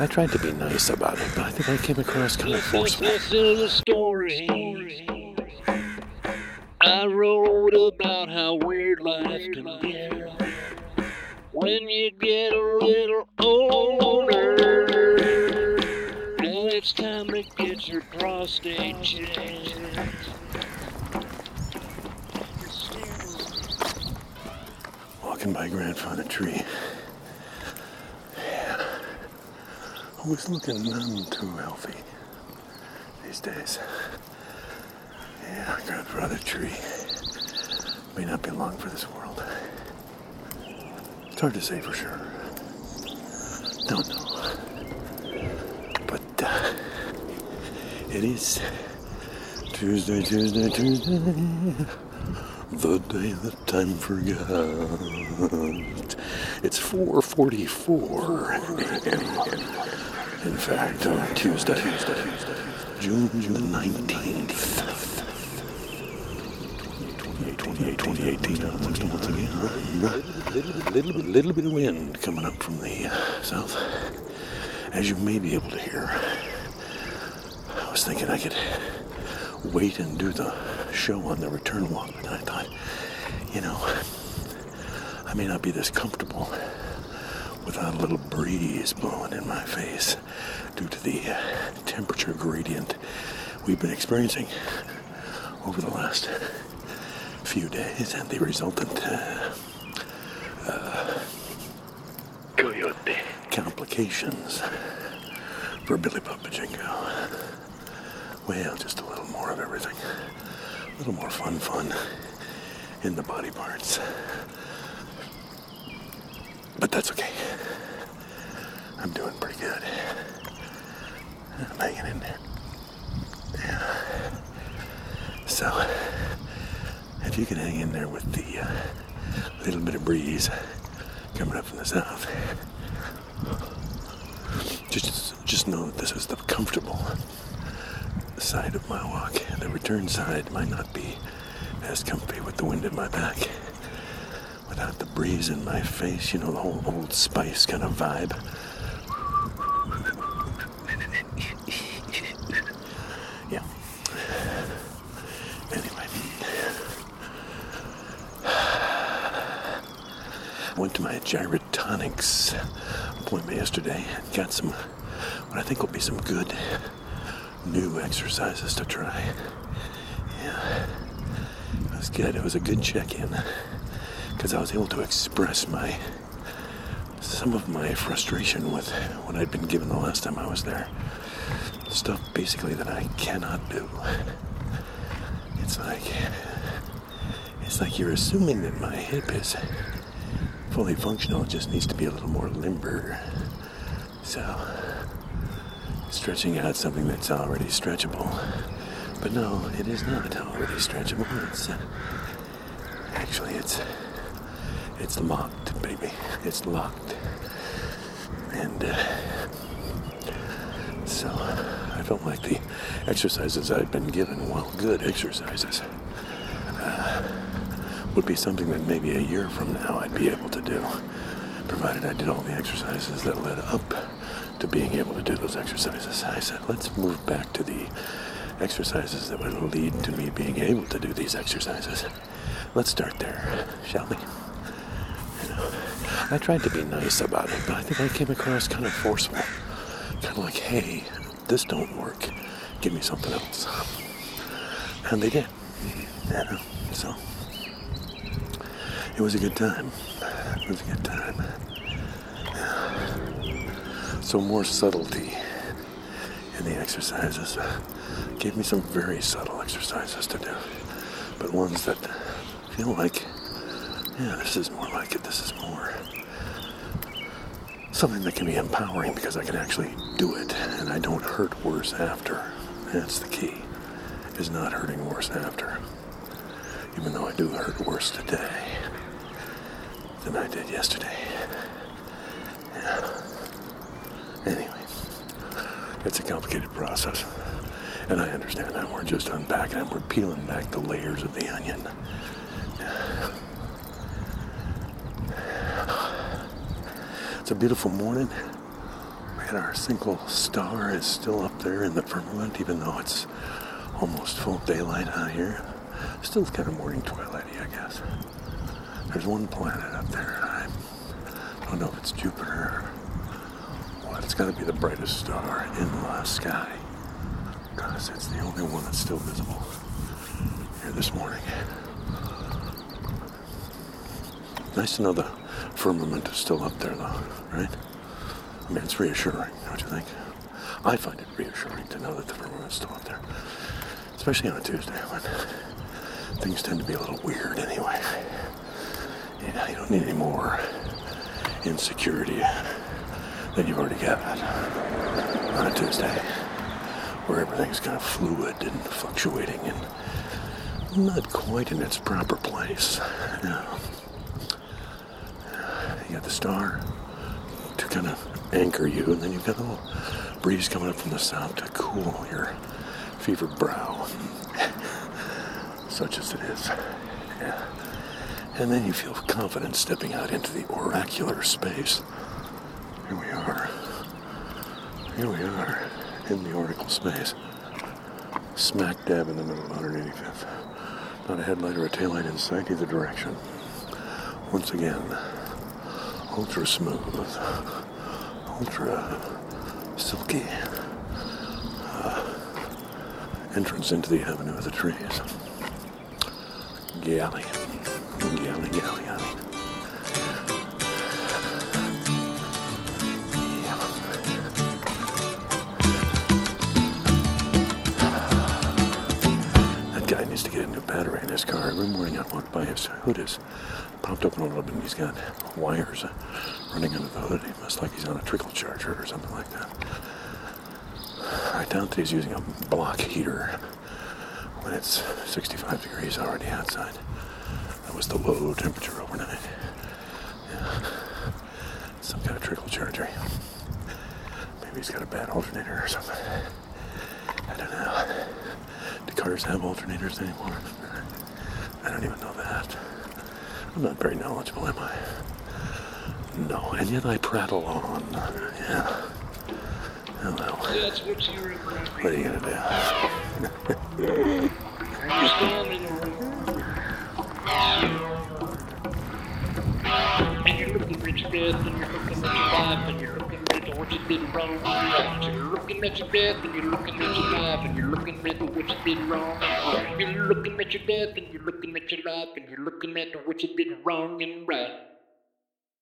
I tried to be nice about it, but I think I came across kind of forceful. Listen to the story. I wrote about how weird life can get when you get a little older. Now it's time to get your prostate checked. Walking by grandfather tree. Yeah. Always looking none too healthy these days. Yeah, grandfather tree. May not be long for this world. It's hard to say for sure. Don't know. But uh, it is Tuesday, Tuesday, Tuesday. The day that time forgot. It's 4:44 a.m. Fact, on Tuesday, Tuesday, Tuesday, June, June 19th. 28, 2018, uh, once again, bit, little bit of wind coming up from the uh, south. As you may be able to hear, I was thinking I could wait and do the show on the return walk, but I thought, you know, I may not be this comfortable without a little breeze blowing in my face due to the uh, temperature gradient we've been experiencing over the last few days and the resultant uh, uh, complications for Billy Bob Pachinko. Well, just a little more of everything. A little more fun, fun in the body parts. But that's okay. I'm doing pretty good. I'm hanging in there. Yeah. So, if you can hang in there with the uh, little bit of breeze coming up from the south, just just know that this is the comfortable side of my walk. The return side might not be as comfy with the wind in my back. Without the breeze in my face, you know, the whole old spice kind of vibe. Yeah. Anyway. Gyrotonics appointment yesterday got some, what I think will be some good new exercises to try. Yeah. It was good. It was a good check in because I was able to express my some of my frustration with what I'd been given the last time I was there. Stuff basically that I cannot do. It's like it's like you're assuming that my hip is fully functional, it just needs to be a little more limber. So stretching out something that's already stretchable. But no, it is not already stretchable. It's uh, actually it's it's locked, baby. It's locked. And uh, so I felt like the exercises I'd been given, while good exercises, would be something that maybe a year from now I'd be able to do, provided I did all the exercises that led up to being able to do those exercises. I said, let's move back to the exercises that would lead to me being able to do these exercises. Let's start there, shall we? You know, I tried to be nice about it, but I think I came across kind of forceful. Kind of like, hey, this don't work. Give me something else. And they did. You know, so it was a good time. It was a good time. So more subtlety in the exercises. Gave me some very subtle exercises to do, but ones that feel like, yeah, this is more like it. This is more something that can be empowering because I can actually do it and I don't hurt worse after. That's the key, is not hurting worse after. Even though I do hurt worse today than I did yesterday. Yeah. Anyway, it's a complicated process. And I understand that. We're just unpacking it. We're peeling back the layers of the onion. It's a beautiful morning. And our single star is still up there in the firmament, even though it's almost full daylight out here. Still kind of morning twilighty, I guess. There's one planet up there. I don't know if it's Jupiter what. It's got to be the brightest star in the sky. Because it's the only one that's still visible here this morning. Nice to know the firmament is still up there, though, right? I mean, it's reassuring, don't you think? I find it reassuring to know that the firmament's still up there, especially on a Tuesday when things tend to be a little weird anyway. You don't need any more insecurity than you've already got on a Tuesday, where everything's kind of fluid and fluctuating and not quite in its proper place. Yeah. You got the star to kind of anchor you, and then you've got a little breeze coming up from the south to cool your fevered brow, such as it is. Yeah. And then you feel confident stepping out into the oracular space. Here we are. Here we are in the oracle space. Smack dab in the middle of 185th. Not a headlight or a taillight in sight either direction. Once again, ultra smooth, ultra silky uh, entrance into the avenue of the trees. Galley, That guy needs to get a new battery in his car. Every morning I walk by his hood is popped open a little bit and he's got wires running under the hood. He must like he's on a trickle charger or something like that. I doubt that he's using a block heater when it's 65 degrees already outside. Was the low temperature overnight. Yeah. Some kind of trickle charger. Maybe he's got a bad alternator or something. I don't know. Do cars have alternators anymore? I don't even know that. I'm not very knowledgeable, am I? No, and yet I prattle on. Yeah. Well. That's what you were What are you gonna do? You're in the room. And you're looking at your death and you're looking at your life and you're looking at what you've been wrong and right. You're looking at your death and you're looking at your life and you're looking at what you've been wrong. You're looking at your death and you're looking at your life and you're looking at what you've been wrong and right.